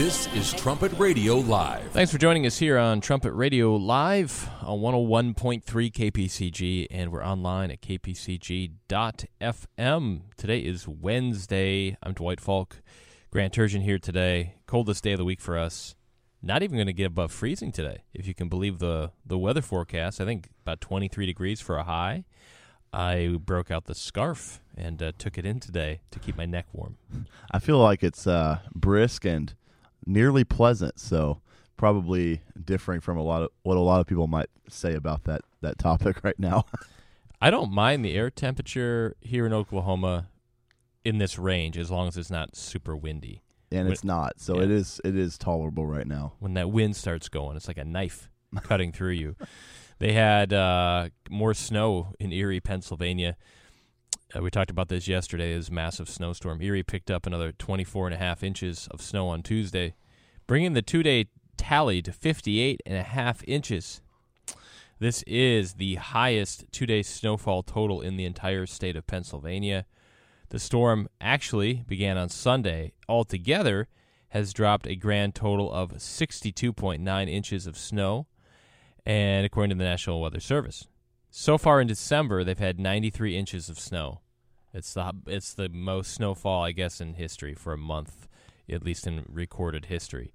This is Trumpet Radio Live. Thanks for joining us here on Trumpet Radio Live on 101.3 KPCG, and we're online at kpcg.fm. Today is Wednesday. I'm Dwight Falk. Grant Turgeon here today. Coldest day of the week for us. Not even going to get above freezing today, if you can believe the, the weather forecast. I think about 23 degrees for a high. I broke out the scarf and uh, took it in today to keep my neck warm. I feel like it's uh, brisk and nearly pleasant, so probably differing from a lot of what a lot of people might say about that that topic right now. I don't mind the air temperature here in Oklahoma in this range as long as it's not super windy. and When- it's not, so yeah. it is it is tolerable right now. When that wind starts going, it's like a knife cutting through you. They had uh, more snow in Erie, Pennsylvania. Uh, we talked about this yesterday. This massive snowstorm. Erie picked up another 24 and a half inches of snow on Tuesday, bringing the two-day tally to 58 and a half inches. This is the highest two-day snowfall total in the entire state of Pennsylvania. The storm actually began on Sunday. Altogether, has dropped a grand total of 62.9 inches of snow, and according to the National Weather Service, so far in December they've had 93 inches of snow. It's the it's the most snowfall I guess in history for a month, at least in recorded history.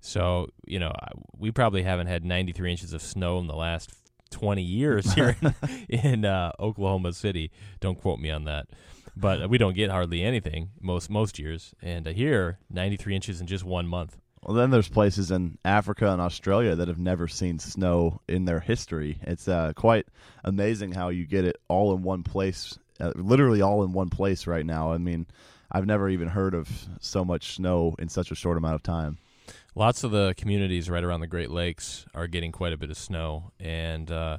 So you know we probably haven't had 93 inches of snow in the last 20 years here in, in uh, Oklahoma City. Don't quote me on that, but we don't get hardly anything most most years. And uh, here, 93 inches in just one month. Well, then there's places in Africa and Australia that have never seen snow in their history. It's uh, quite amazing how you get it all in one place, uh, literally all in one place right now. I mean, I've never even heard of so much snow in such a short amount of time. Lots of the communities right around the Great Lakes are getting quite a bit of snow, and uh,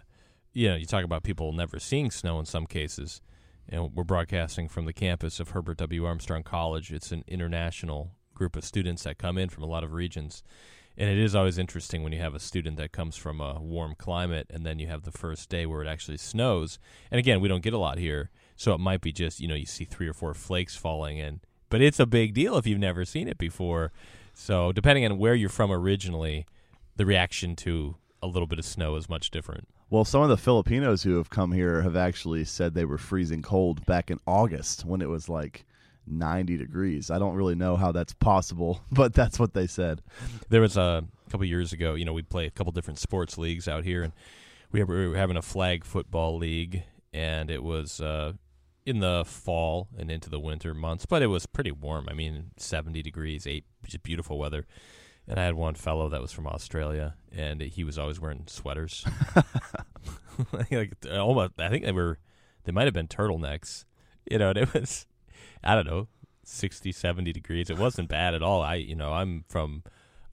you know, you talk about people never seeing snow in some cases. And we're broadcasting from the campus of Herbert W. Armstrong College. It's an international group of students that come in from a lot of regions, and it is always interesting when you have a student that comes from a warm climate, and then you have the first day where it actually snows. And again, we don't get a lot here, so it might be just you know you see three or four flakes falling in, but it's a big deal if you've never seen it before. So depending on where you're from originally, the reaction to a little bit of snow is much different. Well, some of the Filipinos who have come here have actually said they were freezing cold back in August when it was like 90 degrees. I don't really know how that's possible, but that's what they said. There was a couple years ago, you know, we play a couple different sports leagues out here, and we were, having a flag football league, and it was uh, in the fall and into the winter months, but it was pretty warm. I mean, 70 degrees, eight, just beautiful weather. And I had one fellow that was from Australia, and he was always wearing sweaters. like almost, I think they were, they might have been turtlenecks. You know, and it was, I don't know, 60, 70 degrees. It wasn't bad at all. I, you know, I'm from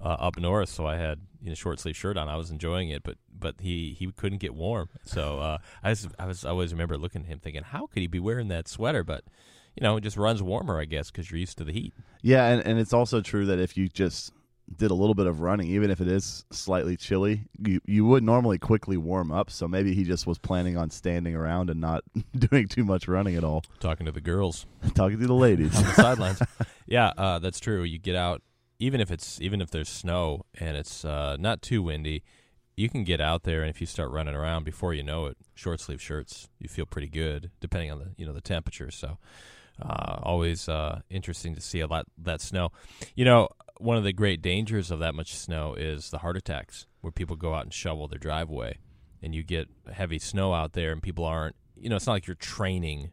uh, up north, so I had you know short sleeve shirt on. I was enjoying it, but but he he couldn't get warm. So uh, I was I was I always remember looking at him thinking, how could he be wearing that sweater? But you know, it just runs warmer, I guess, because you're used to the heat. Yeah, and, and it's also true that if you just did a little bit of running, even if it is slightly chilly, you, you would normally quickly warm up. So maybe he just was planning on standing around and not doing too much running at all. Talking to the girls Talking to the ladies. on the sidelines. Yeah, uh, that's true. You get out, even if it's even if there's snow and it's uh, not too windy, you can get out there, and if you start running around, before you know it, short sleeve shirts, you feel pretty good, depending on the you know the temperature. So, uh, always uh, interesting to see a lot that snow. You know, one of the great dangers of that much snow is the heart attacks, where people go out and shovel their driveway, and you get heavy snow out there, and people aren't. You know, it's not like you're training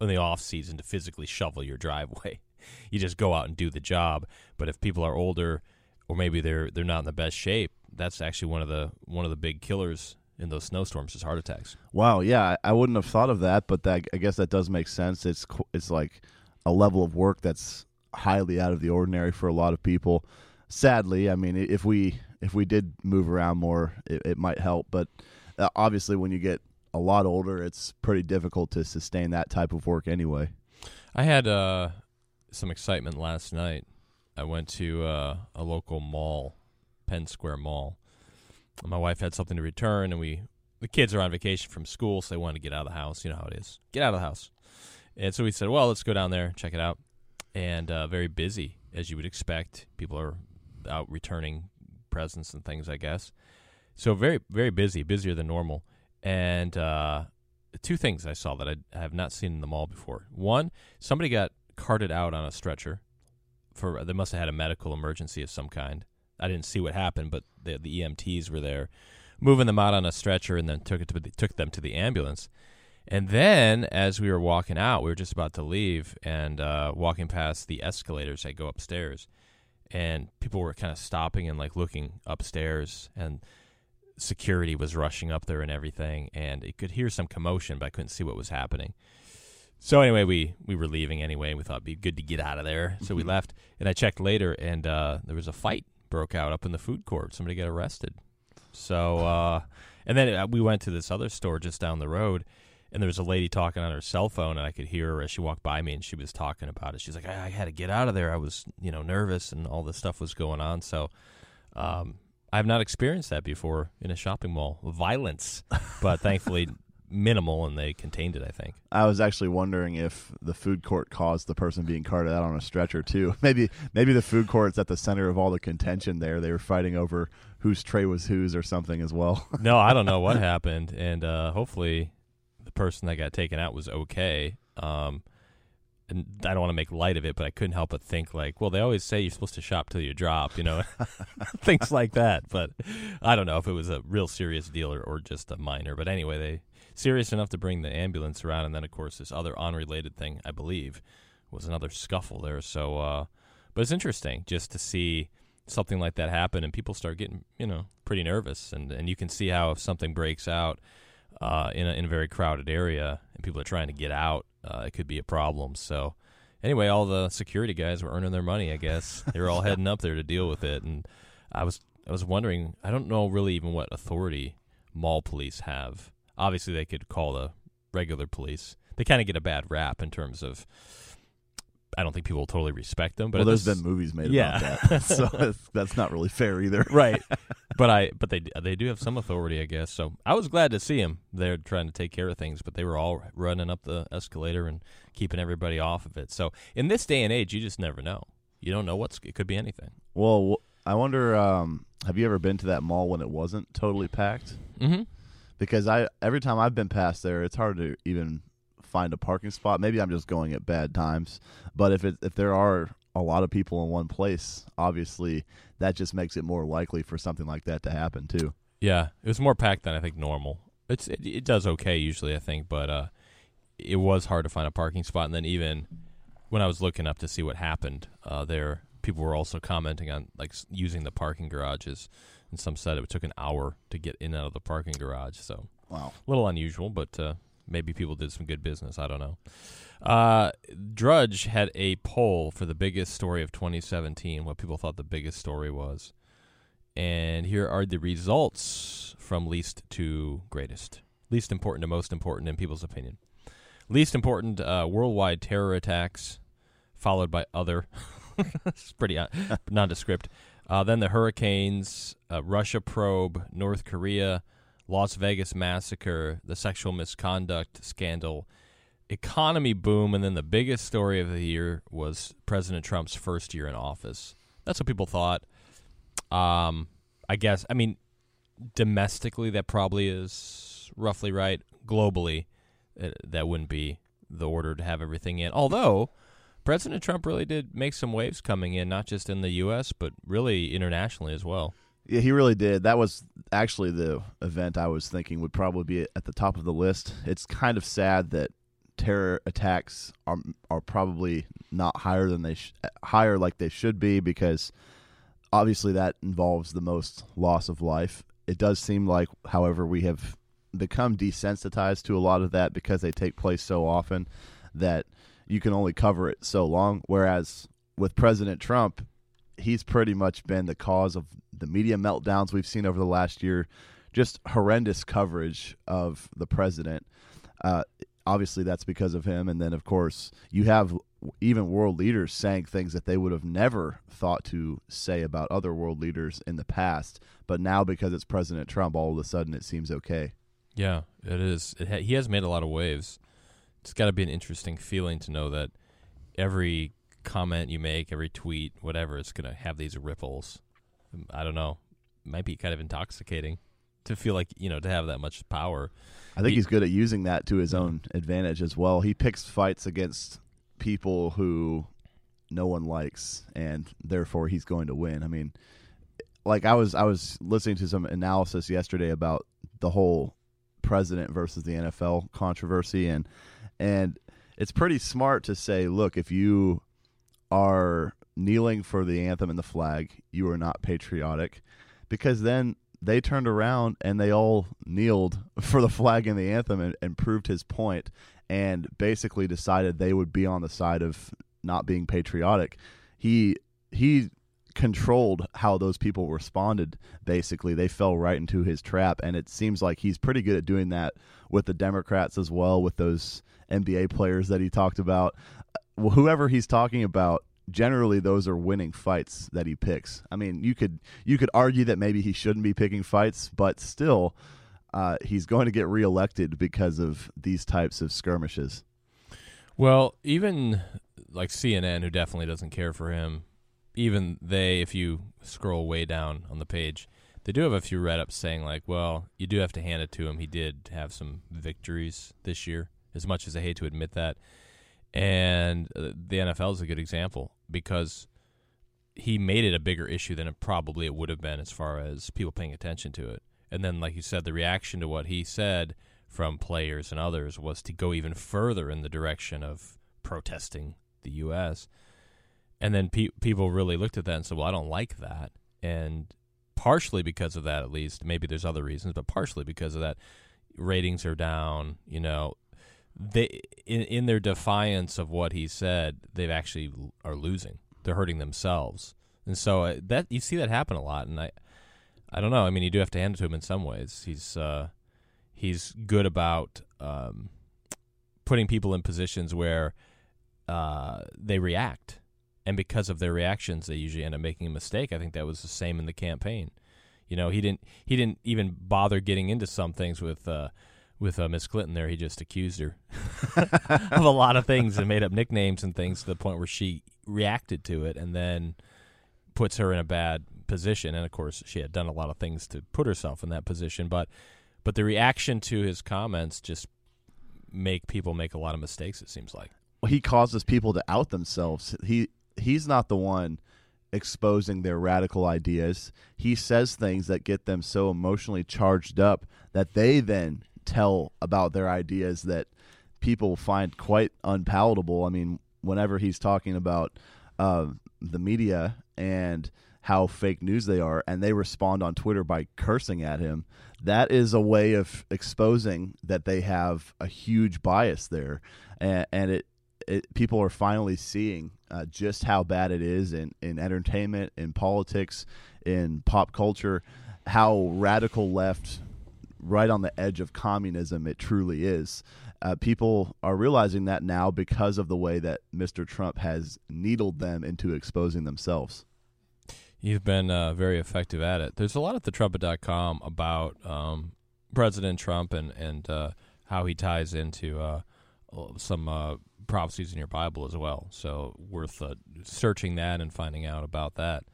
in the off season to physically shovel your driveway. You just go out and do the job. But if people are older, or maybe they're they're not in the best shape, that's actually one of the one of the big killers in those snowstorms is heart attacks. Wow, yeah, I wouldn't have thought of that, but that I guess that does make sense. It's it's like a level of work that's highly out of the ordinary for a lot of people. Sadly, I mean, if we if we did move around more, it, it might help. But uh, obviously, when you get a lot older, it's pretty difficult to sustain that type of work anyway. I had uh, some excitement last night. I went to uh, a local mall, Penn Square Mall. My wife had something to return, and we the kids are on vacation from school, so they wanted to get out of the house. You know how it is, get out of the house. And so we said, well, let's go down there check it out. And uh, very busy as you would expect. People are out returning presents and things, I guess. So very very busy, busier than normal. And uh, two things I saw that I have not seen in the mall before. One, somebody got carted out on a stretcher for they must have had a medical emergency of some kind. I didn't see what happened, but the the EMTs were there, moving them out on a stretcher, and then took it to the, took them to the ambulance. And then, as we were walking out, we were just about to leave and uh, walking past the escalators that go upstairs, and people were kind of stopping and like looking upstairs, and security was rushing up there and everything, and you could hear some commotion, but I couldn't see what was happening. So anyway, we we were leaving anyway. and We thought it'd be good to get out of there, so we left. And I checked later, and uh, there was a fight broke out up in the food court. Somebody got arrested. So uh, and then uh, we went to this other store just down the road, and there was a lady talking on her cell phone, and I could hear her as she walked by me, and she was talking about it. She's like, I, I had to get out of there. I was you know nervous, and all this stuff was going on. So. Um, I have not experienced that before in a shopping mall. Violence, but thankfully minimal, and they contained it. I think. I was actually wondering if the food court caused the person being carted out on a stretcher too. Maybe maybe the food court's at the center of all the contention there. They were fighting over whose tray was whose or something as well. no, I don't know what happened, and uh, hopefully person that got taken out was okay. Um, and I don't want to make light of it, but I couldn't help but think like, well, they always say you're supposed to shop till you drop, you know, things like that. But I don't know if it was a real serious deal or, or just a minor. But anyway, they serious enough to bring the ambulance around, and then of course this other unrelated thing, I believe, was another scuffle there. So, uh, but it's interesting just to see something like that happen, and people start getting you know pretty nervous, and and you can see how if something breaks out uh, in a, in a very crowded area and people are trying to get out, uh, it could be a problem. So. Anyway, all the security guys were earning their money. I guess they were all heading up there to deal with it, and I was I was wondering. I don't know really even what authority mall police have obviously they could call the regular police. They kind of get a bad rap in terms of. I don't think people will totally respect them, but well, there's this, been movies made Yeah. about that, so that's, that's not really fair either. right. But I, but they they do have some authority, I guess. So I was glad to see them. They're trying to take care of things, but they were all running up the escalator and keeping everybody off of it. So in this day and age, you just never know. You don't know what's it could be anything. Well, I wonder. Um, have you ever been to that mall when it wasn't totally packed? Mm-hmm. Because I every time I've been past there, it's hard to even find a parking spot. Maybe I'm just going at bad times. But if it if there are a lot of people in one place, obviously that just makes it more likely for something like that to happen too. Yeah, it was more packed than I think normal. It's it, it does okay usually, I think, but uh, it was hard to find a parking spot. And then even when I was looking up to see what happened, uh, there people were also commenting on like using the parking garages, and some said it took an hour to get in and out of the parking garage. So Wow. a little unusual, but uh, maybe people did some good business. I don't know. Uh, Drudge had a poll for the biggest story of 2017, what people thought the biggest story was. And here are the results from least to greatest. Least important to most important in people's opinion. Least important uh, worldwide terror attacks, followed by other. it's pretty uh, nondescript. Uh, then the hurricanes, uh, Russia probe, North Korea, Las Vegas massacre, the sexual misconduct scandal, economy boom, and then the biggest story of the year was President Trump's first year in office. That's what people thought. Um, I guess. I mean, domestically, that probably is roughly right. Globally, uh, that wouldn't be the order to have everything in. Although President Trump really did make some waves coming in, not just in the U.S. but really internationally as well. Yeah, he really did. That was actually the event I was thinking would probably be at the top of the list. It's kind of sad that terror attacks are are probably not higher than they sh- higher like they should be because obviously that involves the most loss of life. It does seem like, however, we have become desensitized to a lot of that because they take place so often that you can only cover it so long. Whereas with President Trump, he's pretty much been the cause of the media meltdowns we've seen over the last year. Just horrendous coverage of the president. Uh, obviously, that's because of him. And then, of course, you have even world leaders saying things that they would have never thought to say about other world leaders in the past. But now, because it's President Trump, all of a sudden it seems okay. Yeah, it is. It ha- he has made a lot of waves. It's got to be an interesting feeling to know that every comment you make, every tweet, whatever, it's going to have these ripples I don't know, might be kind of intoxicating to feel like you know to have that much power. I think He- he's good at using that to his own advantage as well. He picks fights against people who no one likes, and therefore he's going to win. I mean, like I was I was listening to some analysis yesterday about the whole president versus the NFL controversy, and and it's pretty smart to say, look, if you are kneeling for the anthem and the flag, you are not patriotic, because then they turned around and they all kneeled for the flag and the anthem and, and proved his point and basically decided they would be on the side of not being patriotic. He he controlled how those people responded basically they fell right into his trap and it seems like he's pretty good at doing that with the democrats as well with those nba players that he talked about whoever he's talking about generally those are winning fights that he picks i mean you could you could argue that maybe he shouldn't be picking fights but still uh, he's going to get reelected because of these types of skirmishes Well, even like CNN, who definitely doesn't care for him, even they, if you scroll way down on the page, they do have a few write ups saying, like, well, you do have to hand it to him. He did have some victories this year, as much as I hate to admit that. And uh, the NFL is a good example because he made it a bigger issue than it probably it would have been as far as people paying attention to it. And then, like you said, the reaction to what he said from players and others was to go even further in the direction of protesting the U.S. And then pe- people really looked at that and said, "Well, I don't like that." And partially because of that, at least, maybe there's other reasons, but partially because of that, ratings are down. You know, they in in their defiance of what he said, they've actually are losing. They're hurting themselves, and so uh, that you see that happen a lot. And I, I don't know. I mean, you do have to hand it to him in some ways. He's uh, he's good about um, putting people in positions where uh, they react, and because of their reactions, they usually end up making a mistake. I think that was the same in the campaign. You know, he didn't he didn't even bother getting into some things with uh, with uh, Miss Clinton. There, he just accused her of a lot of things and made up nicknames and things to the point where she reacted to it, and then puts her in a bad position. And of course, she had done a lot of things to put herself in that position, but but the reaction to his comments just make people make a lot of mistakes. It seems like. he causes people to out themselves. He he's not the one exposing their radical ideas. He says things that get them so emotionally charged up that they then tell about their ideas that people find quite unpalatable. I mean, whenever he's talking about uh, the media and how fake news they are, and they respond on Twitter by cursing at him, that is a way of exposing that they have a huge bias there, and, and it it, people are finally seeing uh, just how bad it is in, in entertainment, in politics, in pop culture, how radical left, right on the edge of communism, it truly is. Uh, people are realizing that now because of the way that Mr. Trump has needled them into exposing themselves. You've been uh, very effective at it. There's a lot at thetrumpet.com about um, President Trump and and uh, how he ties into uh, some uh, prophecies in your Bible as well. So worth uh, searching that and finding out about that.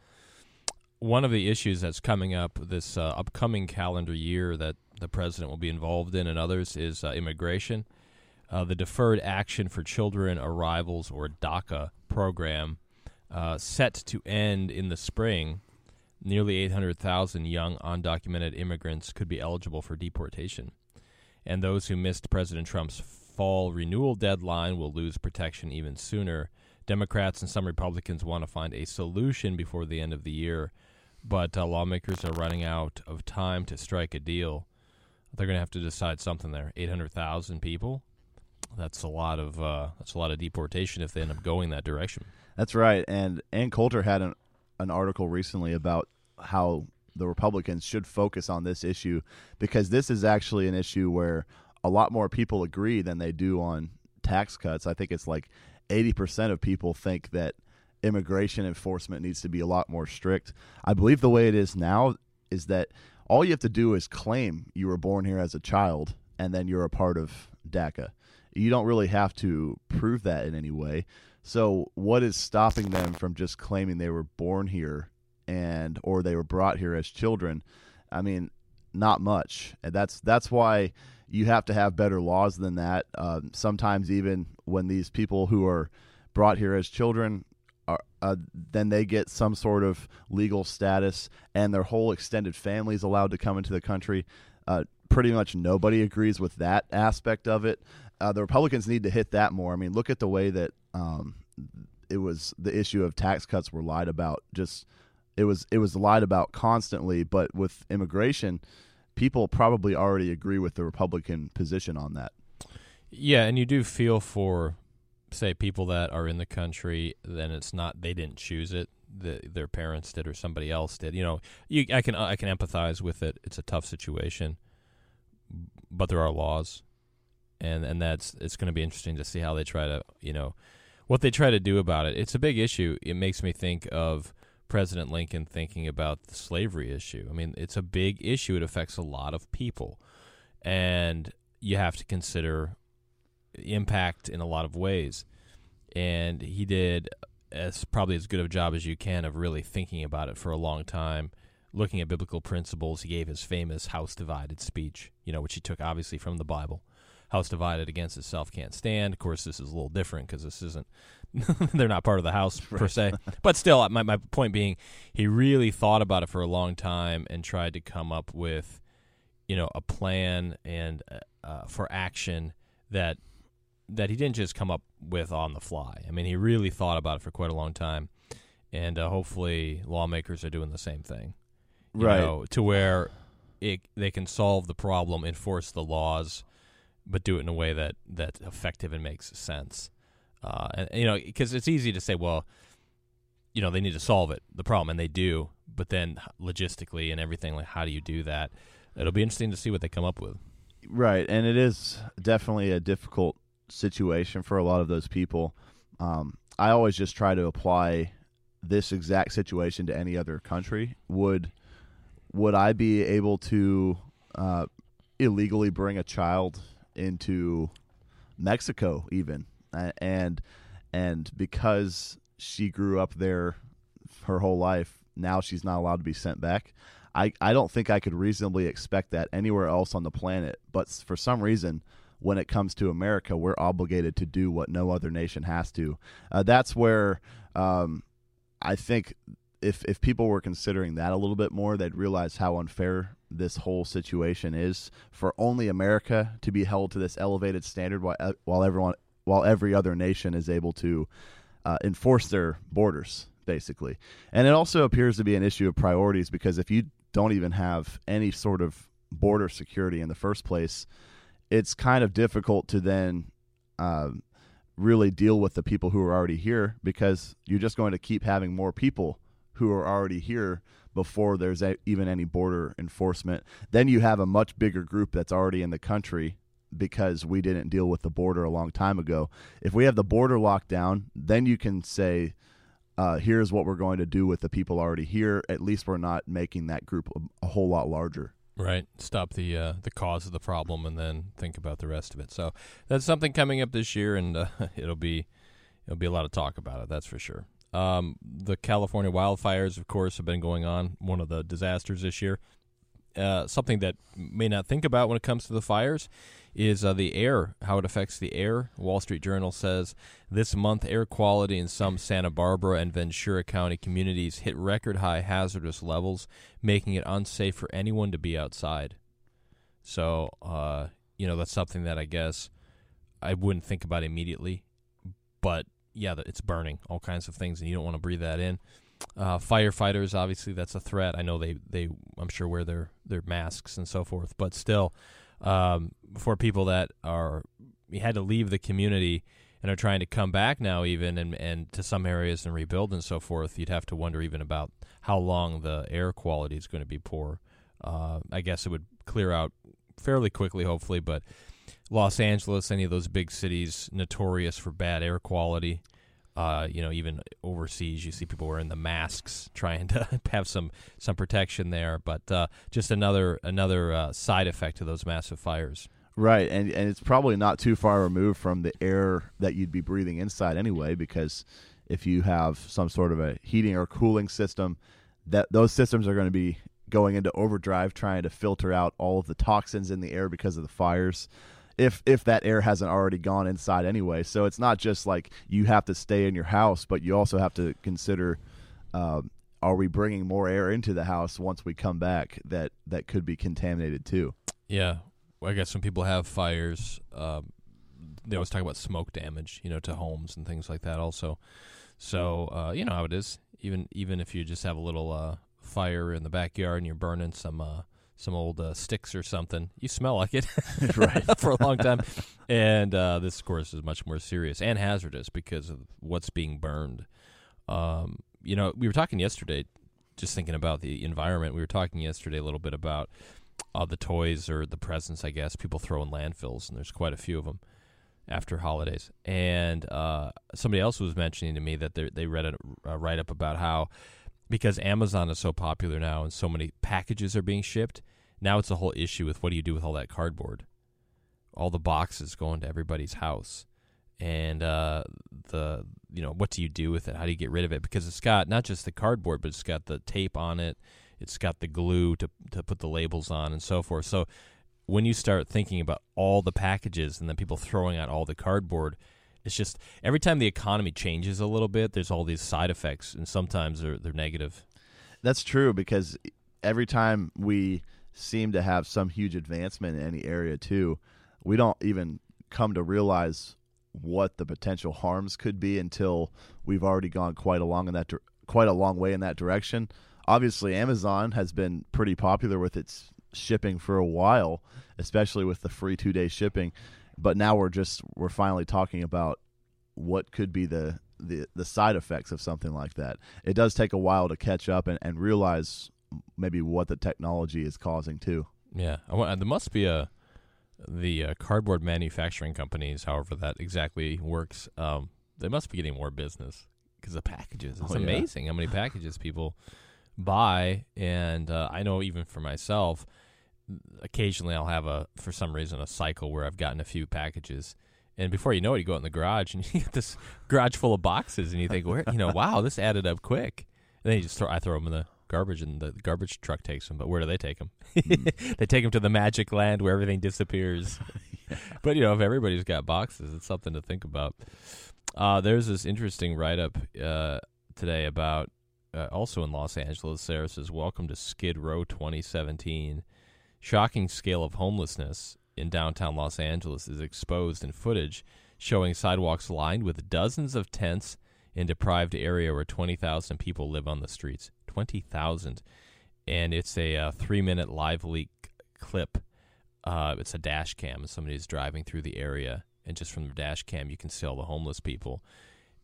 One of the issues that's coming up this uh, upcoming calendar year that the president will be involved in and others is uh, immigration. Uh, the Deferred Action for Children Arrivals or DACA program uh, set to end in the spring. Nearly 800,000 young undocumented immigrants could be eligible for deportation. And those who missed President Trump's fall renewal deadline will lose protection even sooner. Democrats and some Republicans want to find a solution before the end of the year, but uh, lawmakers are running out of time to strike a deal. They're going to have to decide something there. 800,000 people. That's a lot of uh, that's a lot of deportation if they end up going that direction. That's right. And Ann Coulter had an, an article recently about how the Republicans should focus on this issue because this is actually an issue where a lot more people agree than they do on tax cuts. I think it's like 80% of people think that immigration enforcement needs to be a lot more strict. I believe the way it is now is that all you have to do is claim you were born here as a child and then you're a part of DACA. You don't really have to prove that in any way. So, what is stopping them from just claiming they were born here and or they were brought here as children. I mean, not much. And that's that's why you have to have better laws than that. Uh, sometimes even when these people who are brought here as children are, uh, then they get some sort of legal status, and their whole extended family is allowed to come into the country. Uh, pretty much nobody agrees with that aspect of it. Uh, the Republicans need to hit that more. I mean, look at the way that um, it was the issue of tax cuts were lied about. Just it was it was lied about constantly. But with immigration, people probably already agree with the Republican position on that. Yeah, and you do feel for say people that are in the country, then it's not they didn't choose it. The, their parents did or somebody else did. You know, you, I can I can empathize with it. It's a tough situation, but there are laws, and and that's it's going to be interesting to see how they try to you know what they try to do about it. It's a big issue. It makes me think of President Lincoln thinking about the slavery issue. I mean, it's a big issue. It affects a lot of people, and you have to consider impact in a lot of ways. And he did as probably as good of a job as you can of really thinking about it for a long time, looking at biblical principles. He gave his famous house divided speech, you know, which he took obviously from the Bible. House divided against itself can't stand. Of course, this is a little different because this isn't, they're not part of the house per se. But still, my, my point being, he really thought about it for a long time and tried to come up with, you know, a plan and uh, for action that that he didn't just come up with on the fly. I mean, he really thought about it for quite a long time, and uh, hopefully, lawmakers are doing the same thing, right? Know, to where it they can solve the problem, enforce the laws, but do it in a way that that's effective and makes sense. Uh, and you know, because it's easy to say, well, you know, they need to solve it, the problem, and they do, but then logistically and everything, like how do you do that? It'll be interesting to see what they come up with. Right, and it is definitely a difficult situation for a lot of those people. Um, I always just try to apply this exact situation to any other country. Would would I be able to uh, illegally bring a child into Mexico even and and because she grew up there her whole life now she's not allowed to be sent back I, I don't think I could reasonably expect that anywhere else on the planet but for some reason when it comes to America, we're obligated to do what no other nation has to. Uh, that's where um, I think if if people were considering that a little bit more, they'd realize how unfair this whole situation is for only America to be held to this elevated standard while uh, while everyone while every other nation is able to uh, enforce their borders basically. And it also appears to be an issue of priorities because if you don't even have any sort of border security in the first place, it's kind of difficult to then um, really deal with the people who are already here because you're just going to keep having more people who are already here before there's a, even any border enforcement. Then you have a much bigger group that's already in the country because we didn't deal with the border a long time ago. If we have the border locked down, then you can say, uh, here's what we're going to do with the people already here. At least we're not making that group a, a whole lot larger. Right. Stop the uh, the cause of the problem and then think about the rest of it. So that's something coming up this year, and uh, it'll be it'll be a lot of talk about it. That's for sure. Um, the California wildfires, of course, have been going on. One of the disasters this year. Uh, something that may not think about when it comes to the fires is uh, the air, how it affects the air. Wall Street Journal says this month air quality in some Santa Barbara and Ventura County communities hit record high hazardous levels, making it unsafe for anyone to be outside. So, uh, you know, that's something that I guess I wouldn't think about immediately, but yeah, it's burning all kinds of things, and you don't want to breathe that in. Uh, firefighters, obviously, that's a threat. I know they, they, I'm sure wear their their masks and so forth, but still, um, for people that are had to leave the community and are trying to come back now even and, and to some areas and rebuild and so forth you'd have to wonder even about how long the air quality is going to be poor. Uh, i guess it would clear out fairly quickly hopefully but los angeles any of those big cities notorious for bad air quality uh, you know, even overseas, you see people wearing the masks, trying to have some some protection there. But uh, just another another uh, side effect to those massive fires. Right, and and it's probably not too far removed from the air that you'd be breathing inside anyway, because if you have some sort of a heating or cooling system, that those systems are going to be going into overdrive trying to filter out all of the toxins in the air because of the fires if if that air hasn't already gone inside anyway so it's not just like you have to stay in your house but you also have to consider um, are we bringing more air into the house once we come back that that could be contaminated too Yeah, well, I guess when people have fires, um, they always talk about smoke damage, you know, to homes and things like that. Also, so uh, you know how it is. Even even if you just have a little uh, fire in the backyard and you're burning some uh, some old uh, sticks or something, you smell like it Right. for a long time. and uh, this, of course, is much more serious and hazardous because of what's being burned. Um, you know, we were talking yesterday, just thinking about the environment. We were talking yesterday a little bit about uh, the toys or the presents, I guess, people throw in landfills, and there's quite a few of them after holidays. And uh, somebody else was mentioning to me that they they read a, a write up about how because Amazon is so popular now and so many packages are being shipped, now it's a whole issue with what do you do with all that cardboard, all the boxes going to everybody's house, and uh, the you know what do you do with it? How do you get rid of it? Because it's got not just the cardboard, but it's got the tape on it. It's got the glue to to put the labels on and so forth. So when you start thinking about all the packages and then people throwing out all the cardboard, it's just every time the economy changes a little bit, there's all these side effects, and sometimes they're they're negative. That's true because every time we seem to have some huge advancement in any area too, we don't even come to realize what the potential harms could be until we've already gone quite a long in that quite a long way in that direction. Obviously, Amazon has been pretty popular with its shipping for a while, especially with the free 2-day shipping, but now we're just we're finally talking about what could be the the the side effects of something like that. It does take a while to catch up and, and realize maybe what the technology is causing too. Yeah, I wa- there must be a the uh, cardboard manufacturing companies, however that exactly works. Um, they must be getting more business because the packages. It's Oh, yeah. amazing how many packages people buy, and uh, I know even for myself, occasionally I'll have a for some reason a cycle where I've gotten a few packages. And before you know it, you go out in the garage and you get this garage full of boxes, and you think, "Where, you know, wow, this added up quick." And then you just throw, I throw them in the garbage, and the garbage truck takes them. But where do they take them? they take them to the magic land where everything disappears. But you know, if everybody's got boxes, it's something to think about. Uh, there's this interesting write up uh, today about uh, also in Los Angeles. Sarah says, "Welcome to Skid Row 2017." Shocking scale of homelessness in downtown Los Angeles is exposed in footage showing sidewalks lined with dozens of tents in deprived area where 20,000 people live on the streets. 20,000. And it's a uh, three minute LiveLeak clip. Uh, it's a dash cam. Somebody's driving through the area. And just from the dash cam, you can see all the homeless people.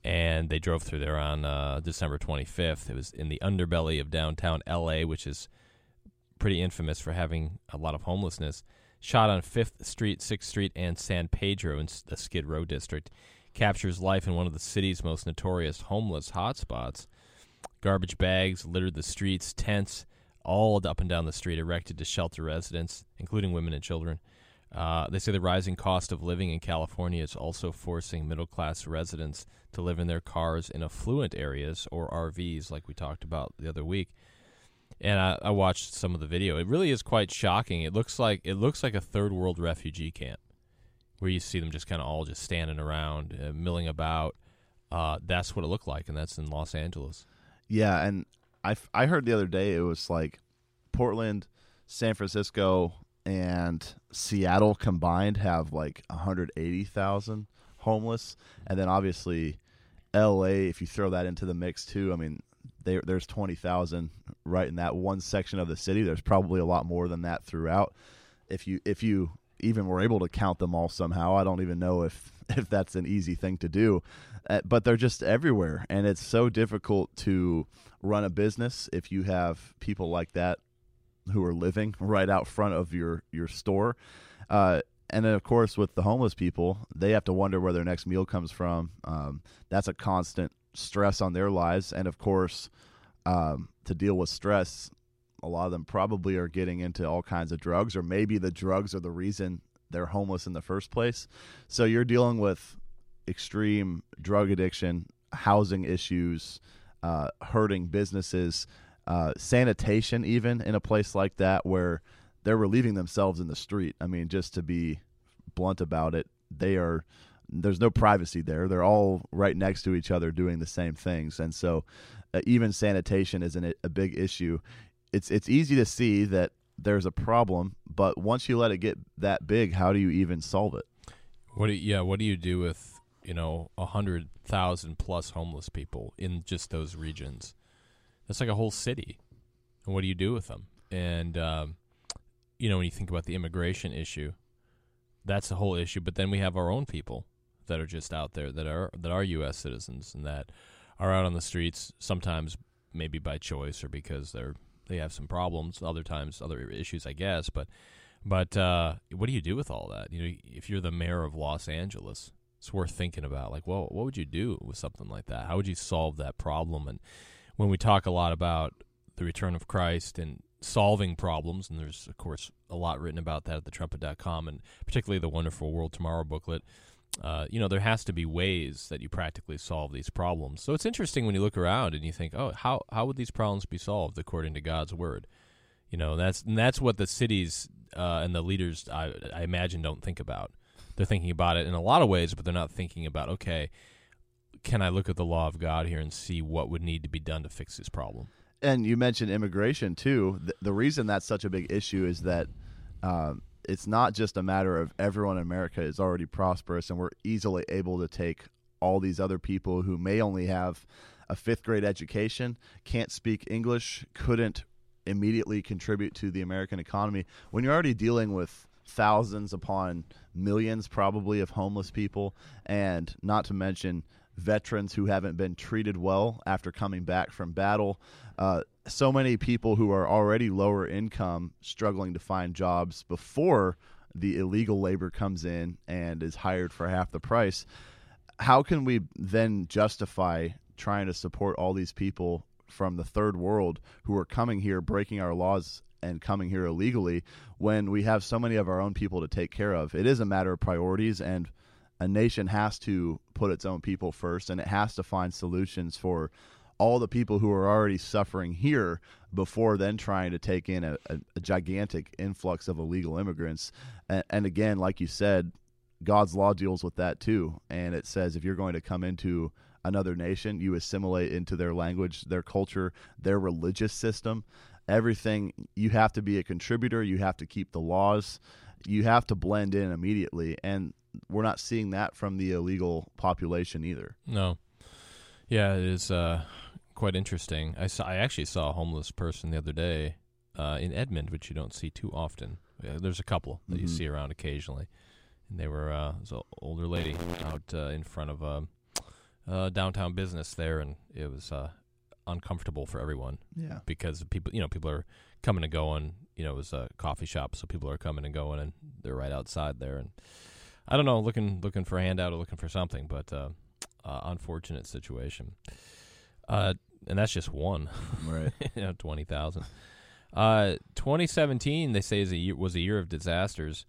And they drove through there on uh, December 25th. It was in the underbelly of downtown LA, which is pretty infamous for having a lot of homelessness. Shot on 5th Street, 6th Street, and San Pedro in the Skid Row district. Captures life in one of the city's most notorious homeless hotspots. Garbage bags littered the streets, tents all up and down the street erected to shelter residents, including women and children. Uh, they say the rising cost of living in California is also forcing middle class residents to live in their cars in affluent areas or RVs, like we talked about the other week and I, I watched some of the video. It really is quite shocking. It looks like it looks like a third world refugee camp, where you see them just kind of all just standing around, uh, milling about. Uh, that's what it looked like, and that's in Los Angeles. Yeah, and I, I heard the other day it was like Portland, San Francisco, and Seattle combined have like 180,000 homeless, and then obviously L.A. If you throw that into the mix too, I mean, they, there's 20,000 right in that one section of the city. There's probably a lot more than that throughout. If you if you even were able to count them all somehow, I don't even know if if that's an easy thing to do. Uh, but they're just everywhere, and it's so difficult to run a business if you have people like that who are living right out front of your your store. Uh, and then, of course, with the homeless people, they have to wonder where their next meal comes from. Um, that's a constant stress on their lives, and of course, um, to deal with stress, a lot of them probably are getting into all kinds of drugs, or maybe the drugs are the reason they're homeless in the first place. So you're dealing with extreme drug addiction, housing issues, uh, hurting businesses. uh, sanitation, even in a place like that where they're relieving themselves in the street. I mean, just to be blunt about it, they are. There's no privacy there. They're all right next to each other doing the same things, and so uh, even sanitation isn't a, a big issue. It's it's easy to see that there's a problem, but once you let it get that big, how do you even solve it? What do you, yeah? What do you do with you know a hundred thousand plus homeless people in just those regions? That's like a whole city. And what do you do with them? And um, you know when you think about the immigration issue, that's a whole issue. But then we have our own people that are just out there that are that are U.S. citizens and that are out on the streets sometimes maybe by choice or because they're they have some problems. Other times, other issues, I guess. But but uh, what do you do with all that? You know, if you're the mayor of Los Angeles, it's worth thinking about. Like, well, what would you do with something like that? How would you solve that problem? And when we talk a lot about the return of Christ and solving problems, and there's of course a lot written about that at thetrumpet.com, and particularly the Wonderful World Tomorrow booklet. Uh, you know, there has to be ways that you practically solve these problems. So it's interesting when you look around and you think, oh, how how would these problems be solved according to God's word? You know, that's that's what the cities uh, and the leaders, I, I imagine, don't think about. They're thinking about it in a lot of ways, but they're not thinking about, okay, can I look at the law of God here and see what would need to be done to fix this problem? And you mentioned immigration too. The, the reason that's such a big issue is that um, it's not just a matter of everyone in America is already prosperous and we're easily able to take all these other people who may only have a fifth grade education, can't speak English, couldn't immediately contribute to the American economy. When you're already dealing with thousands upon millions, probably, of homeless people, and not to mention veterans who haven't been treated well after coming back from battle. Uh, so many people who are already lower income struggling to find jobs before the illegal labor comes in and is hired for half the price. How can we then justify trying to support all these people from the third world who are coming here, breaking our laws and coming here illegally when we have so many of our own people to take care of? It is a matter of priorities and a nation has to put its own people first and it has to find solutions for all the people who are already suffering here before then trying to take in a, a, a gigantic influx of illegal immigrants. And, and, again, like you said, God's law deals with that too. And it says if you're going to come into another nation, you assimilate into their language, their culture, their religious system. Everything, you have to be a contributor, you have to keep the laws, you have to blend in immediately. And we're not seeing that from the illegal population either. No. Yeah, it is uh, quite interesting. I saw. I actually saw a homeless person the other day uh, in Edmond, which you don't see too often. Yeah, there's a couple that mm-hmm. you see around occasionally, and they were uh, was an older lady out uh, in front of a, a, downtown business there, and it was uh, uncomfortable for everyone. Yeah, because people, you know, people are coming and going. You know, it was a coffee shop, so people are coming and going, and they're right outside there, and I don't know, looking looking for a handout or looking for something, but uh, uh, unfortunate situation. Uh, and that's just one, right? you know, twenty thousand. Uh, 2017, they say, is a year, was a year of disasters.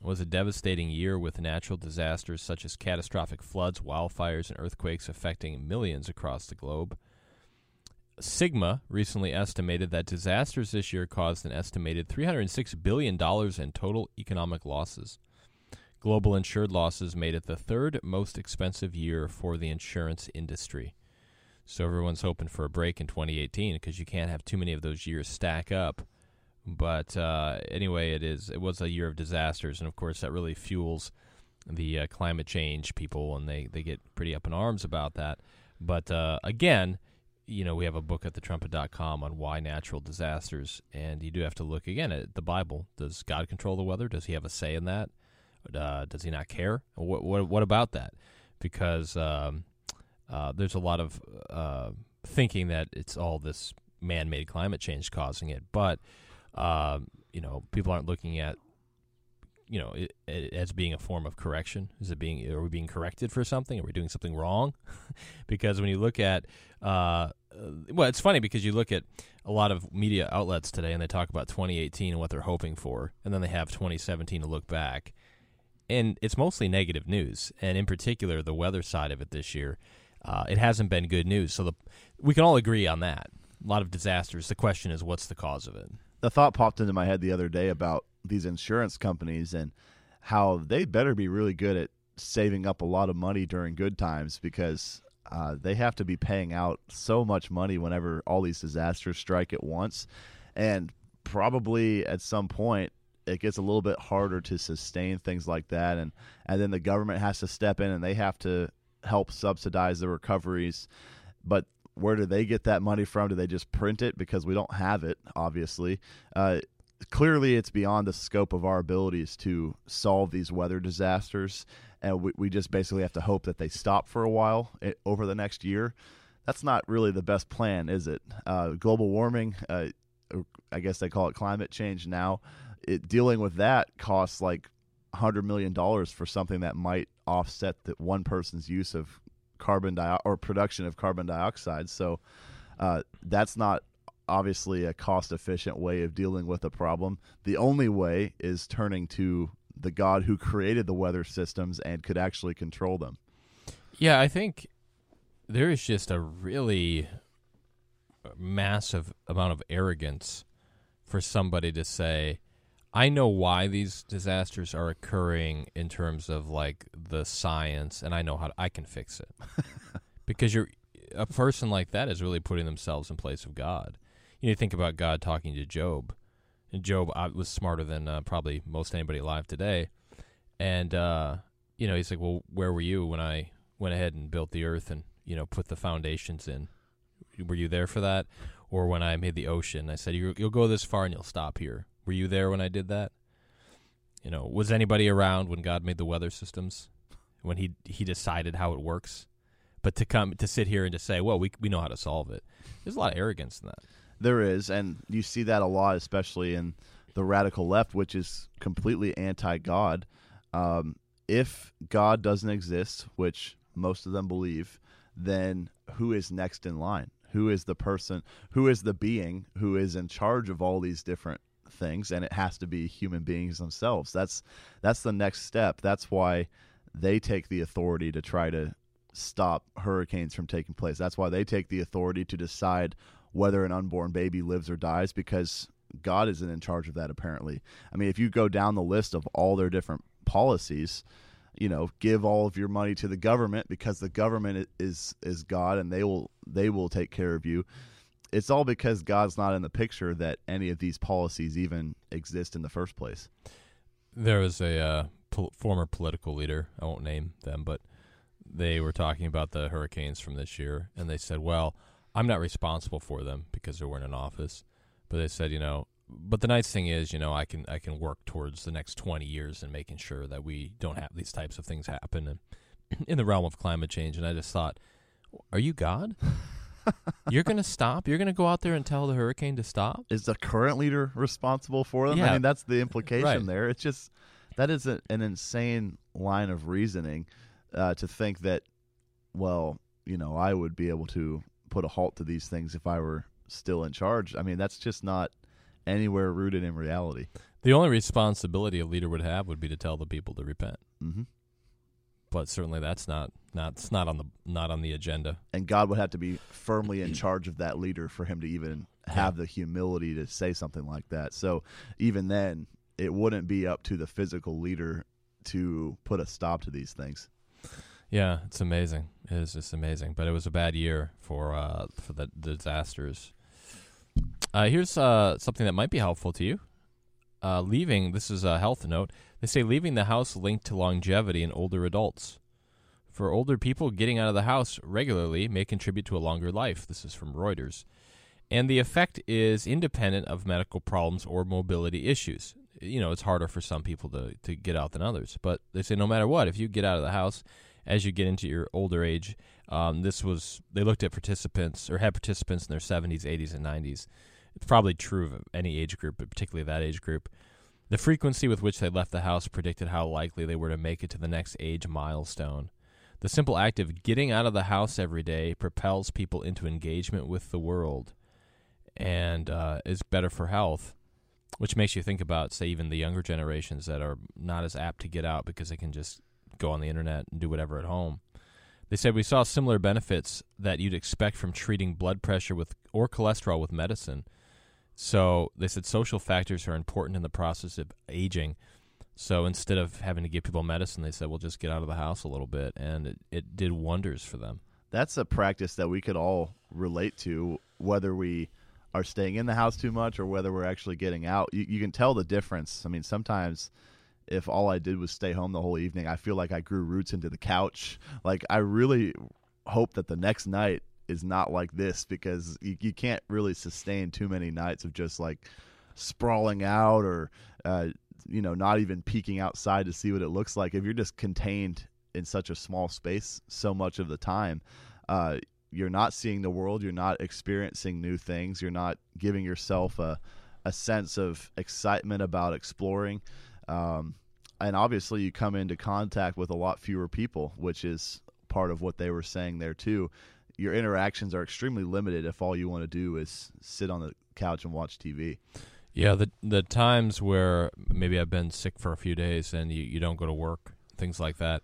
It was a devastating year with natural disasters such as catastrophic floods, wildfires, and earthquakes affecting millions across the globe. Sigma recently estimated that disasters this year caused an estimated $306 billion in total economic losses. Global insured losses made it the third most expensive year for the insurance industry. So everyone's hoping for a break in 2018 because you can't have too many of those years stack up. But uh, anyway, it is it was a year of disasters, and of course that really fuels the uh, climate change people, and they they get pretty up in arms about that. But uh, again, you know, we have a book at thetrumpet.com on why natural disasters, and you do have to look again at the Bible. Does God control the weather? Does He have a say in that? Uh, does he not care? What, what, what about that? Because um, uh, there's a lot of uh, thinking that it's all this man-made climate change causing it, but um, you know, people aren't looking at you know it, it, as being a form of correction. Is it being are we being corrected for something? Are we doing something wrong? because when you look at uh, well, it's funny because you look at a lot of media outlets today and they talk about 2018 and what they're hoping for, and then they have 2017 to look back and it's mostly negative news, and in particular the weather side of it this year. Uh, it hasn't been good news. So the, we can all agree on that. a lot of disasters. The question is, what's the cause of it? The thought popped into my head the other day about these insurance companies and how they better be really good at saving up a lot of money during good times because uh, they have to be paying out so much money whenever all these disasters strike at once. And probably at some point, it gets a little bit harder to sustain things like that. And, and then the government has to step in and they have to help subsidize the recoveries. But where do they get that money from? Do they just print it because we don't have it? Obviously, uh, clearly it's beyond the scope of our abilities to solve these weather disasters, and we, we just basically have to hope that they stop for a while it, eh, over the next year. That's not really the best plan, is it? Uh, global warming, uh, I guess they call it climate change now. It, dealing with that costs like hundred million dollars for something that might offset that one person's use of carbon dioxide or production of carbon dioxide. So uh, that's not obviously a cost efficient way of dealing with a problem. The only way is turning to the God who created the weather systems and could actually control them. Yeah, I think there is just a really massive amount of arrogance for somebody to say, I know why these disasters are occurring in terms of like the science, and I know how to, I can fix it. because you're a person like that is really putting themselves in place of God. You, know, think about God talking to Job, and Job uh, was smarter than uh, probably most anybody alive today. And uh, you know, he's like, "Well, where were you when I went ahead and built the earth and you know put the foundations in? Were you there for that? Or when I made the ocean, I said, "You'll go this far and you'll stop here." Were you there when I did that? You know, was anybody around when God made the weather systems? When he he decided how it works? But to come to sit here and to say, "Well, we we know how to solve it." There's a lot of arrogance in that. There is, and you see that a lot, especially in the radical left, which is completely anti-God. Um, if God doesn't exist, which most of them believe, then who is next in line? Who is the person? Who is the being who is in charge of all these different things and it has to be human beings themselves. That's that's the next step. That's why they take the authority to try to stop hurricanes from taking place. That's why they take the authority to decide whether an unborn baby lives or dies because god isn't in charge of that apparently. I mean if you go down the list of all their different policies you know give all of your money to the government because the government is is god and they will they will take care of you it's all because God's not in the picture that any of these policies even exist in the first place. There was a uh, pol- former political leader, I won't name them, but they were talking about the hurricanes from this year, and they said, "Well, I'm not responsible for them because they weren't in office." But they said, you know, but the nice thing is, you know, I can I can work towards the next 20 years and making sure that we don't have these types of things happen and in the realm of climate change. And I just thought, are you God? You're going to stop? You're going to go out there and tell the hurricane to stop? Is the current leader responsible for them? Yeah. I mean, that's the implication right. there. It's just that is a, an insane line of reasoning uh, to think that, well, you know, I would be able to put a halt to these things if I were still in charge. I mean, that's just not anywhere rooted in reality. The only responsibility a leader would have would be to tell the people to repent. Mm-hmm but certainly that's not not it's not on the not on the agenda. And God would have to be firmly in charge of that leader for him to even have the humility to say something like that. So even then, it wouldn't be up to the physical leader to put a stop to these things. Yeah, it's amazing. It is just amazing. But it was a bad year for uh, for the disasters. Uh, here's uh, something that might be helpful to you. Uh, leaving, this is a health note. They say leaving the house linked to longevity in older adults. For older people, getting out of the house regularly may contribute to a longer life. This is from Reuters. And the effect is independent of medical problems or mobility issues. You know, it's harder for some people to, to get out than others. But they say no matter what, if you get out of the house as you get into your older age, um, this was, they looked at participants or had participants in their 70s, 80s, and 90s. It's probably true of any age group, but particularly that age group. The frequency with which they left the house predicted how likely they were to make it to the next age milestone. The simple act of getting out of the house every day propels people into engagement with the world and uh, is better for health, which makes you think about, say, even the younger generations that are not as apt to get out because they can just go on the internet and do whatever at home. They said we saw similar benefits that you'd expect from treating blood pressure with or cholesterol with medicine. So they said social factors are important in the process of aging. So instead of having to give people medicine, they said, "Well, just get out of the house a little bit," and it, it did wonders for them. That's a practice that we could all relate to, whether we are staying in the house too much or whether we're actually getting out. You, you can tell the difference. I mean, sometimes if all I did was stay home the whole evening, I feel like I grew roots into the couch. Like I really hope that the next night is not like this because you, you can't really sustain too many nights of just like sprawling out or uh, you know not even peeking outside to see what it looks like. If you're just contained in such a small space so much of the time, uh, you're not seeing the world. You're not experiencing new things. You're not giving yourself a a sense of excitement about exploring. Um, and obviously, you come into contact with a lot fewer people, which is part of what they were saying there too. Your interactions are extremely limited if all you want to do is sit on the couch and watch TV. Yeah, the the times where maybe I've been sick for a few days and you, you don't go to work, things like that.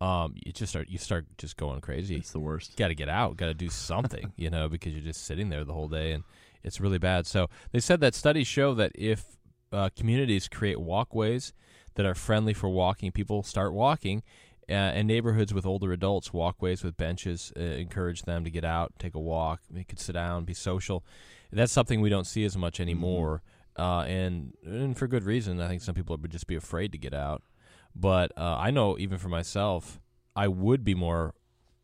Um, you just start you start just going crazy. It's the worst. Got to get out, got to do something, you know, because you're just sitting there the whole day and it's really bad. So they said that studies show that if uh, communities create walkways that are friendly for walking, people start walking. Uh, and neighborhoods with older adults, walkways with benches, uh, encourage them to get out, take a walk. They could sit down, be social. That's something we don't see as much anymore, mm-hmm. uh, and and for good reason. I think some people would just be afraid to get out. But uh, I know even for myself, I would be more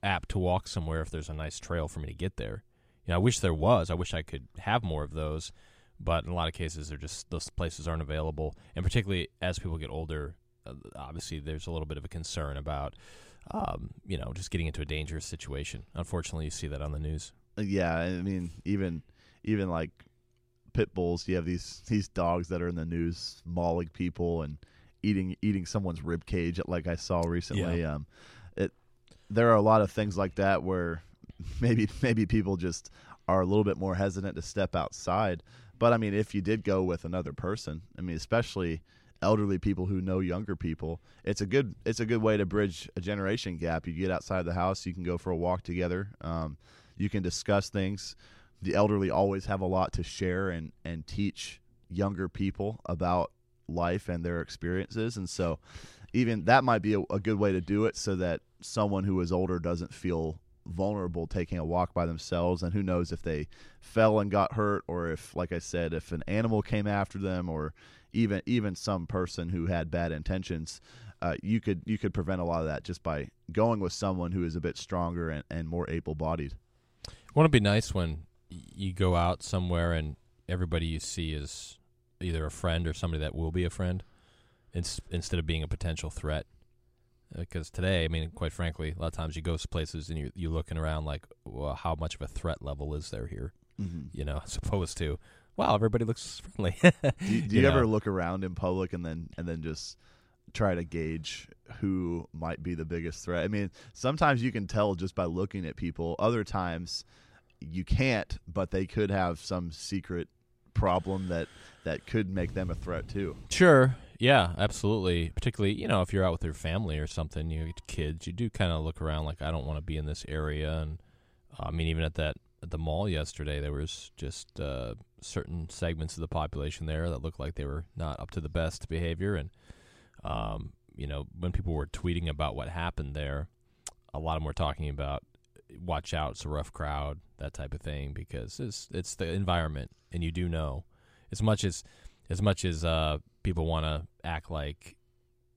apt to walk somewhere if there's a nice trail for me to get there. You know, I wish there was. I wish I could have more of those but in a lot of cases, they're just those places aren't available, and particularly as people get older, obviously there's a little bit of a concern about, um, you know, just getting into a dangerous situation. Unfortunately, you see that on the news. Uh, yeah, I mean, even even like pit bulls, you have these these dogs that are in the news mauling people and eating eating someone's rib cage, like I saw recently. Yeah. Um, it there are a lot of things like that where maybe maybe people just are a little bit more hesitant to step outside. But I mean, if you did go with another person, I mean, especially elderly people who know younger people, it's a good it's a good way to bridge a generation gap. You get outside the house, you can go for a walk together, um, you can discuss things. The elderly always have a lot to share and and teach younger people about life and their experiences, and so even that might be a, a good way to do it, so that someone who is older doesn't feel vulnerable taking a walk by themselves and who knows if they fell and got hurt or if like I said if an animal came after them or even even some person who had bad intentions uh, you could you could prevent a lot of that just by going with someone who is a bit stronger and, and more able bodied. Wouldn't it be nice when you go out somewhere and everybody you see is either a friend or somebody that will be a friend, instead of being a potential threat? because today, I mean, quite frankly, a lot of times you go to places and you're, you're looking around like, well, how much of a threat level is there here? Mm-hmm. You know, as opposed to, wow, everybody looks friendly. do you, do you, you ever look around in public and then and then just try to gauge who might be the biggest threat? I mean, sometimes you can tell just by looking at people. Other times you can't, but they could have some secret problem that that could make them a threat too. Sure. Yeah, absolutely. Particularly, you know, if you're out with your family or something, you get kids, you do kind of look around like I don't want to be in this area. And uh, I mean, even at that at the mall yesterday, there was just uh, certain segments of the population there that looked like they were not up to the best behavior. And um, you know, when people were tweeting about what happened there, a lot of them were talking about watch out, it's a rough crowd, that type of thing, because it's it's the environment, and you do know as much as as much as uh, people want to act like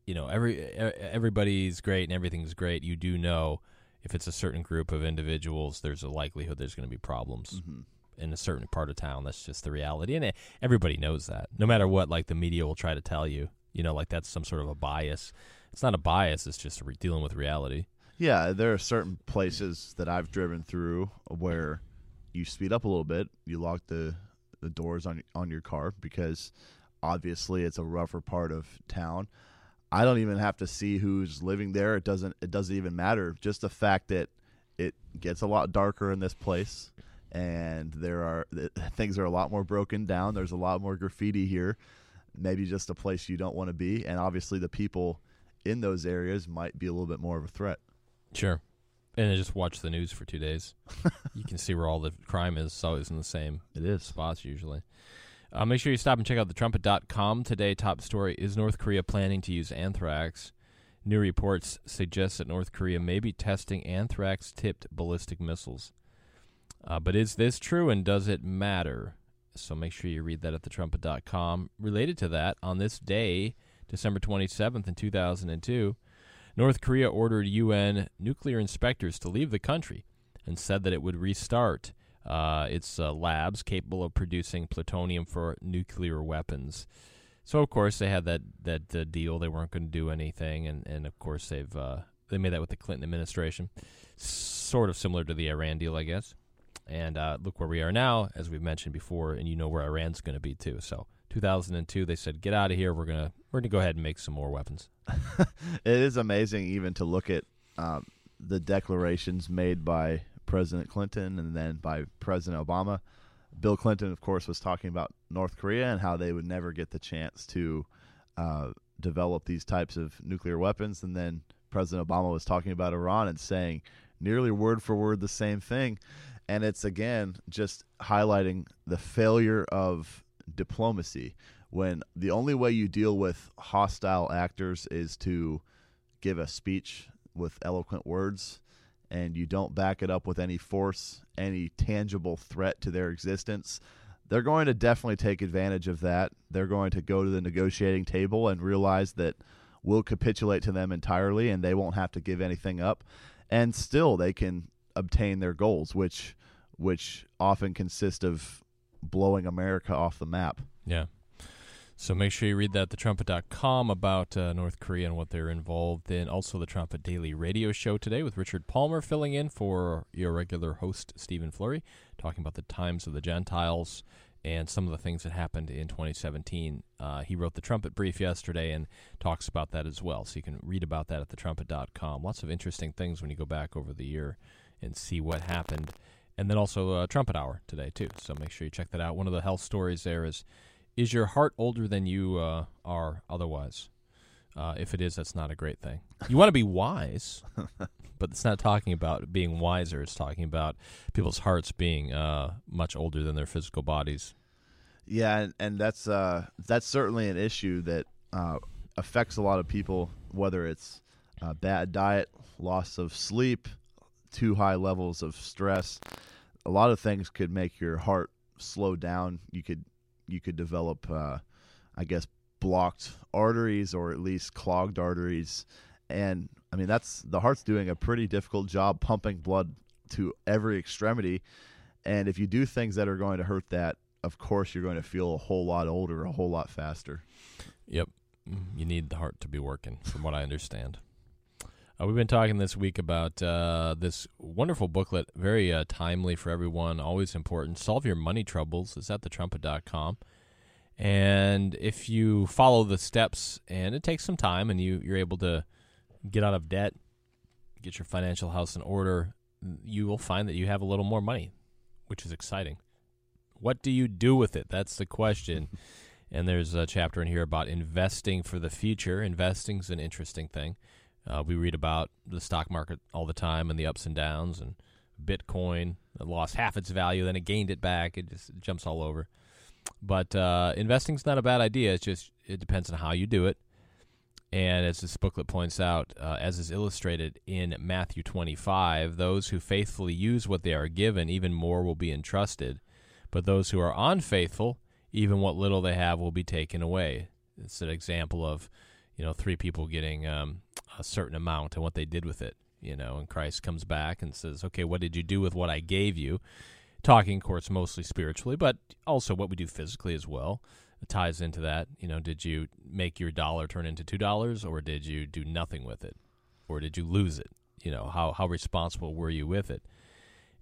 you know every everybody's great and everything's great, you do know if it's a certain group of individuals, there's a likelihood there's going to be problems. Mm-hmm. In a certain part of town, that's just the reality, and everybody knows that. No matter what, like the media will try to tell you, you know, like that's some sort of a bias. It's not a bias; it's just re- dealing with reality. Yeah, there are certain places that I've driven through where you speed up a little bit, you lock the the doors on on your car because obviously it's a rougher part of town. I don't even have to see who's living there. It doesn't it doesn't even matter. Just the fact that it gets a lot darker in this place and there are things are a lot more broken down. There's a lot more graffiti here. Maybe just a place you don't want to be and obviously the people in those areas might be a little bit more of a threat. Sure. And then just watch the news for two days. you can see where all the crime is. It's always in the same It is. spots usually. Uh, make sure you stop and check out thetrumpet.com. Today, top story is North Korea planning to use anthrax. New reports suggest that North Korea may be testing anthrax tipped ballistic missiles. Uh, but is this true and does it matter? So make sure you read that at thetrumpet.com. Related to that, on this day, December 27th in 2002, North Korea ordered UN nuclear inspectors to leave the country and said that it would restart uh, its uh, labs capable of producing plutonium for nuclear weapons. So of course they had that that uh, deal; they weren't going to do anything, and, and of course they've uh, they made that with the Clinton administration, sort of similar to the Iran deal, I guess. And uh, look where we are now, as we've mentioned before, and you know where Iran's going to be too. So 2002, they said, "Get out of here. We're gonna we're gonna go ahead and make some more weapons." it is amazing even to look at um, the declarations made by President Clinton and then by President Obama. Bill Clinton, of course, was talking about North Korea and how they would never get the chance to uh, develop these types of nuclear weapons. And then President Obama was talking about Iran and saying nearly word for word the same thing. And it's again just highlighting the failure of diplomacy when the only way you deal with hostile actors is to give a speech with eloquent words and you don't back it up with any force, any tangible threat to their existence, they're going to definitely take advantage of that. They're going to go to the negotiating table and realize that we'll capitulate to them entirely and they won't have to give anything up. And still they can obtain their goals, which which often consist of blowing America off the map. Yeah. So make sure you read that at thetrumpet.com about uh, North Korea and what they're involved in. Also, the Trumpet Daily Radio Show today with Richard Palmer filling in for your regular host, Stephen Flurry, talking about the times of the Gentiles and some of the things that happened in 2017. Uh, he wrote the Trumpet Brief yesterday and talks about that as well. So you can read about that at thetrumpet.com. Lots of interesting things when you go back over the year and see what happened. And then also uh, Trumpet Hour today, too. So make sure you check that out. One of the health stories there is is your heart older than you uh, are otherwise? Uh, if it is, that's not a great thing. You want to be wise, but it's not talking about being wiser. It's talking about people's hearts being uh, much older than their physical bodies. Yeah, and, and that's uh, that's certainly an issue that uh, affects a lot of people. Whether it's uh, bad diet, loss of sleep, too high levels of stress, a lot of things could make your heart slow down. You could you could develop, uh, I guess, blocked arteries or at least clogged arteries. And I mean, that's the heart's doing a pretty difficult job pumping blood to every extremity. And if you do things that are going to hurt that, of course, you're going to feel a whole lot older, a whole lot faster. Yep. You need the heart to be working, from what I understand. Uh, we've been talking this week about uh, this wonderful booklet, very uh, timely for everyone, always important. Solve Your Money Troubles is at thetrumpet.com. And if you follow the steps, and it takes some time, and you, you're able to get out of debt, get your financial house in order, you will find that you have a little more money, which is exciting. What do you do with it? That's the question. and there's a chapter in here about investing for the future. Investing is an interesting thing. Uh, we read about the stock market all the time and the ups and downs, and Bitcoin lost half its value, then it gained it back. It just jumps all over. But uh, investing's not a bad idea. It's just it depends on how you do it. And as this booklet points out, uh, as is illustrated in Matthew 25, those who faithfully use what they are given, even more will be entrusted. But those who are unfaithful, even what little they have will be taken away. It's an example of, you know, three people getting um, a certain amount and what they did with it. You know, and Christ comes back and says, "Okay, what did you do with what I gave you?" Talking, of course, mostly spiritually, but also what we do physically as well. It ties into that. You know, did you make your dollar turn into two dollars, or did you do nothing with it, or did you lose it? You know, how how responsible were you with it?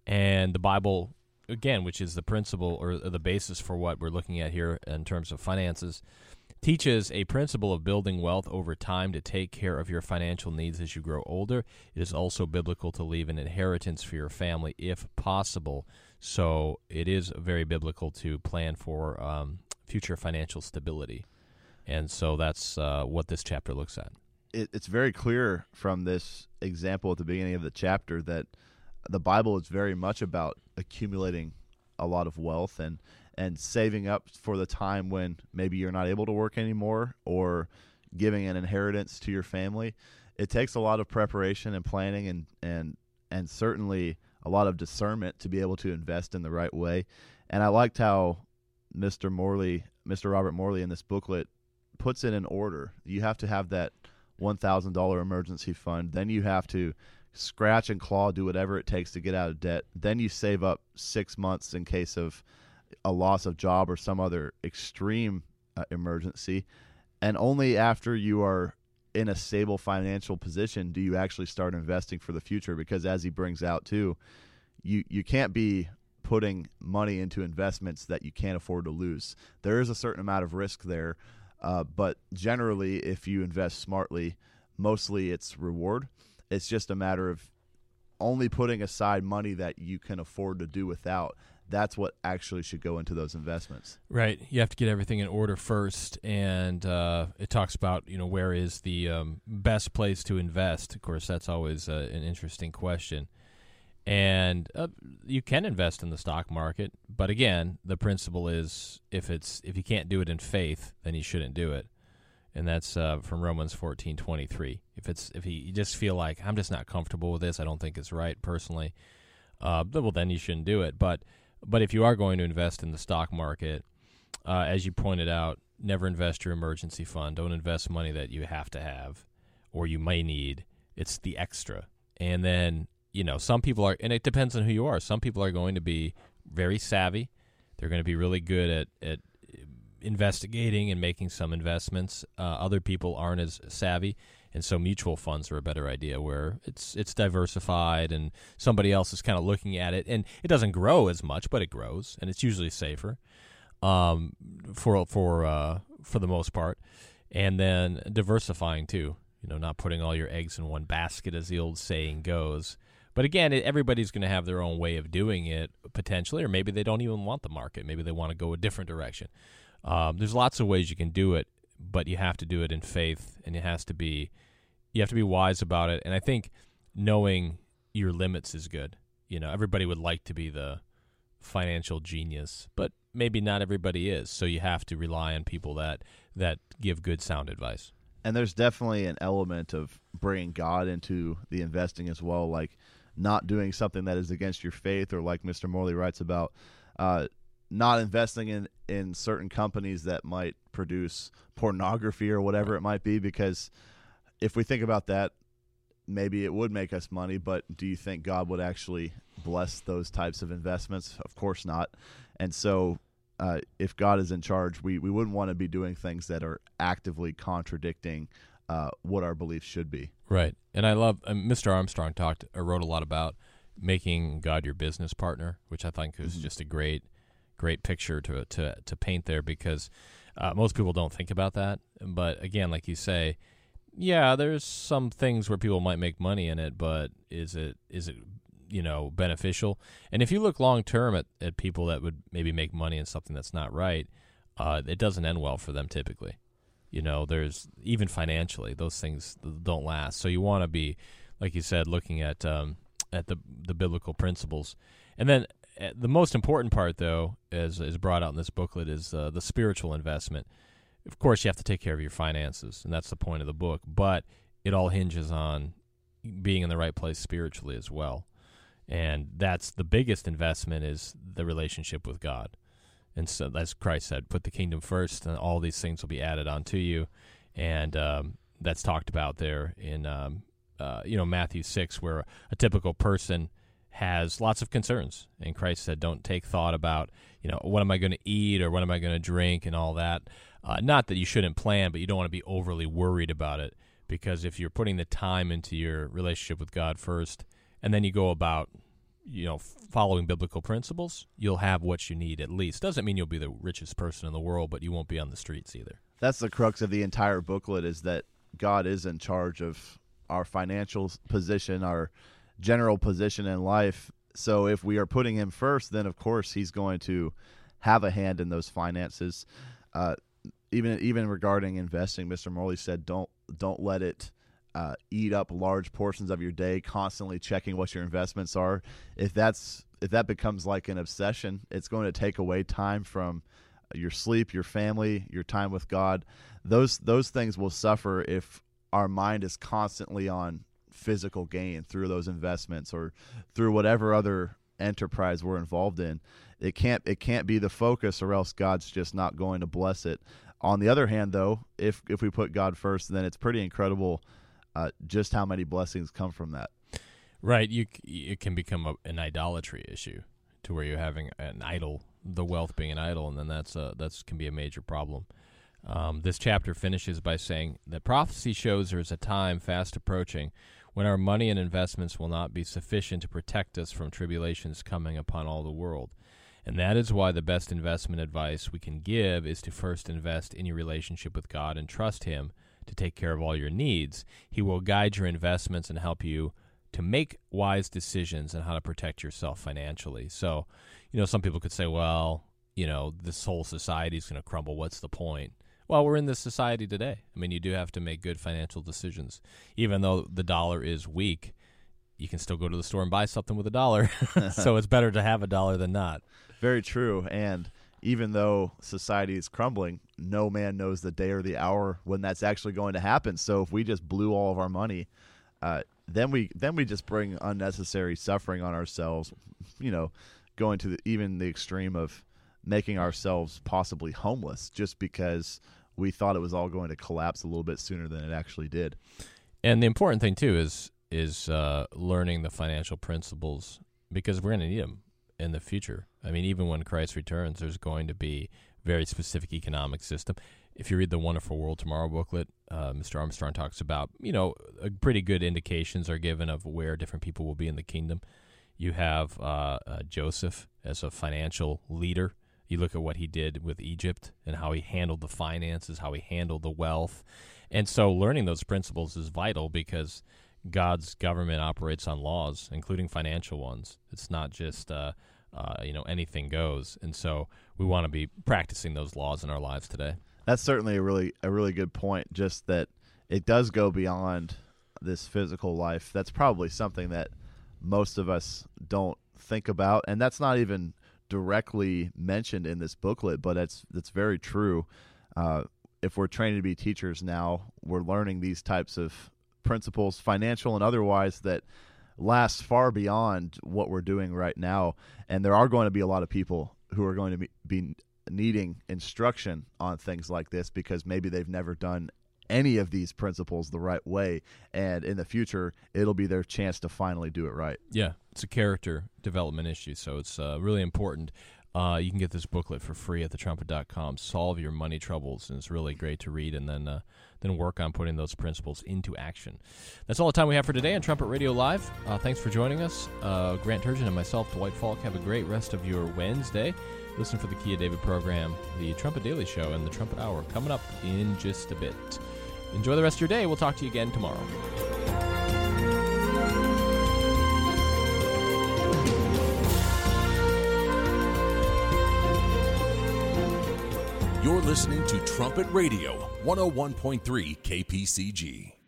And the Bible, again, which is the principle or the basis for what we're looking at here in terms of finances, teaches a principle of building wealth over time to take care of your financial needs as you grow older. It is also biblical to leave an inheritance for your family if possible. So it is very biblical to plan for um, future financial stability. And so that's uh, what this chapter looks at. it, it's very clear from this example at the beginning of the chapter that the Bible is very much about accumulating a lot of wealth and and saving up for the time when maybe you're not able to work anymore or giving an inheritance to your family. It takes a lot of preparation and planning and and and certainly a lot of discernment to be able to invest in the right way. And I liked how Mr. Morley, Mr. Robert Morley in this booklet puts it in order. You have to have that $1,000 emergency fund. Then you have to scratch and claw, do whatever it takes to get out of debt. Then you save up six months in case of a loss of job or some other extreme uh, emergency. And only after you are in a stable financial position do you actually start investing for the future because as he brings out too you you can't be putting money into investments that you can't afford to lose there is a certain amount of risk there uh, but generally if you invest smartly mostly it's reward it's just a matter of only putting aside money that you can afford to do without that's what actually should go into those investments. Right. You have to get everything in order first, and uh, it talks about you know where is the um, best place to invest. Of course, that's always uh, an interesting question. And uh, you can invest in the stock market, but again, the principle is if it's if you can't do it in faith, then you shouldn't do it. And that's uh, from Romans fourteen twenty three. If it's if you just feel like I'm just not comfortable with this, I don't think it's right personally. Uh, well, then you shouldn't do it. But but if you are going to invest in the stock market, uh, as you pointed out, never invest your emergency fund. Don't invest money that you have to have or you may need. It's the extra. And then, you know, some people are, and it depends on who you are. Some people are going to be very savvy. They're going to be really good at, at investigating and making some investments. Uh, other people aren't as savvy and so mutual funds are a better idea where it's it's diversified and somebody else is kind of looking at it. And it doesn't grow as much but it grows and it's usually safer um, for for uh, for the most part. And then diversifying too you know not putting all your eggs in one basket as the old saying goes. But again everybody's going to have their own way of doing it potentially or maybe they don't even want the market. Maybe they want to go a different direction. Um, there's lots of ways you can do it but you have to do it in faith and it has to be you have to be wise about it. And i think knowing your limits is good. You know everybody would like to be the financial genius but maybe not everybody is. So you have to rely on people that that give good sound advice. And there's definitely an element of bringing god into the investing as well like not doing something that is against your faith or like mr morley writes about uh, not investing in in certain companies that might produce pornography or whatever it might be because if we think about that maybe it would make us money but do you think God would actually bless those types of investments of course not and so uh, if God is in charge we, we wouldn't want to be doing things that are actively contradicting uh, what our beliefs should be right and I love um, Mr. Armstrong talked or wrote a lot about making God your business partner which I think is mm-hmm. just a great great picture to to to paint there because uh, most people don't think about that. But again, like you say, yeah, there's some things where people might make money in it, but is it is it you know beneficial? And if you look long term at, at people that would maybe make money in something that's not right, uh, it doesn't end well for them typically. You know, there's even financially those things don't last. So you want to be, like you said, looking at um, at the the biblical principles, and then uh, the most important part, though, as is brought out in this booklet, is uh, the spiritual investment. Of course, you have to take care of your finances, and that's the point of the book. But it all hinges on being in the right place spiritually as well, and that's the biggest investment is the relationship with God. And so, as Christ said, put the kingdom first, and all these things will be added onto you. And um, that's talked about there in um, uh, you know Matthew six, where a typical person has lots of concerns. And Christ said, don't take thought about, you know, what am I going to eat or what am I going to drink and all that. Uh, not that you shouldn't plan, but you don't want to be overly worried about it because if you're putting the time into your relationship with God first and then you go about, you know, following biblical principles, you'll have what you need at least. Doesn't mean you'll be the richest person in the world, but you won't be on the streets either. That's the crux of the entire booklet is that God is in charge of our financial position, our general position in life. So if we are putting him first, then of course he's going to have a hand in those finances. Uh, even even regarding investing, Mr. Morley said, "Don't don't let it uh, eat up large portions of your day, constantly checking what your investments are. If that's if that becomes like an obsession, it's going to take away time from your sleep, your family, your time with God. Those those things will suffer if our mind is constantly on physical gain through those investments or through whatever other enterprise we're involved in. It can't it can't be the focus or else God's just not going to bless it. On the other hand though, if if we put God first, then it's pretty incredible uh, just how many blessings come from that. Right, you it can become a, an idolatry issue to where you're having an idol, the wealth being an idol, and then that's a, that's can be a major problem. Um, this chapter finishes by saying that prophecy shows there is a time fast approaching when our money and investments will not be sufficient to protect us from tribulations coming upon all the world. And that is why the best investment advice we can give is to first invest in your relationship with God and trust Him to take care of all your needs. He will guide your investments and help you to make wise decisions and how to protect yourself financially. So, you know, some people could say, well, you know, this whole society is going to crumble. What's the point? Well, we're in this society today. I mean, you do have to make good financial decisions. Even though the dollar is weak, you can still go to the store and buy something with a dollar. so it's better to have a dollar than not. Very true. And even though society is crumbling, no man knows the day or the hour when that's actually going to happen. So if we just blew all of our money, uh, then we then we just bring unnecessary suffering on ourselves. You know, going to the, even the extreme of making ourselves possibly homeless just because we thought it was all going to collapse a little bit sooner than it actually did. And the important thing too is is uh, learning the financial principles because we're going to need them in the future. I mean, even when Christ returns, there's going to be very specific economic system. If you read the Wonderful World Tomorrow booklet, uh, Mr. Armstrong talks about, you know, pretty good indications are given of where different people will be in the kingdom. You have uh, uh, Joseph as a financial leader. You look at what he did with Egypt and how he handled the finances, how he handled the wealth. And so learning those principles is vital because God's government operates on laws, including financial ones. It's not just uh, you know anything goes, and so we want to be practicing those laws in our lives today. That's certainly a really a really good point. Just that it does go beyond this physical life. That's probably something that most of us don't think about, and that's not even directly mentioned in this booklet, but it's that's very true. Uh, if we're trained to be teachers now, we're learning these types of principles, financial and otherwise, that last far beyond what we're doing right now. And there are going to be a lot of people who are going to be, be needing instruction on things like this because maybe they've never done any of these principles the right way. And in the future it'll be their chance to finally do it right. Yeah it's a character development issue so it's uh, really important. Uh, you can get this booklet for free at thetrumpet.com solve your money troubles and it's really great to read. And then uh, then work on putting those principles into action. That's all the time we have for today on Trumpet Radio Live. Uh, thanks for joining us. Uh, Grant Turgeon and myself, Dwight Falk, have a great rest of your Wednesday. Listen for the Key of David program, the Trumpet Daily Show, and the Trumpet Hour coming up in just a bit. Enjoy the rest of your day. We'll talk to you again tomorrow. You're listening to Trumpet Radio, 101.3 KPCG.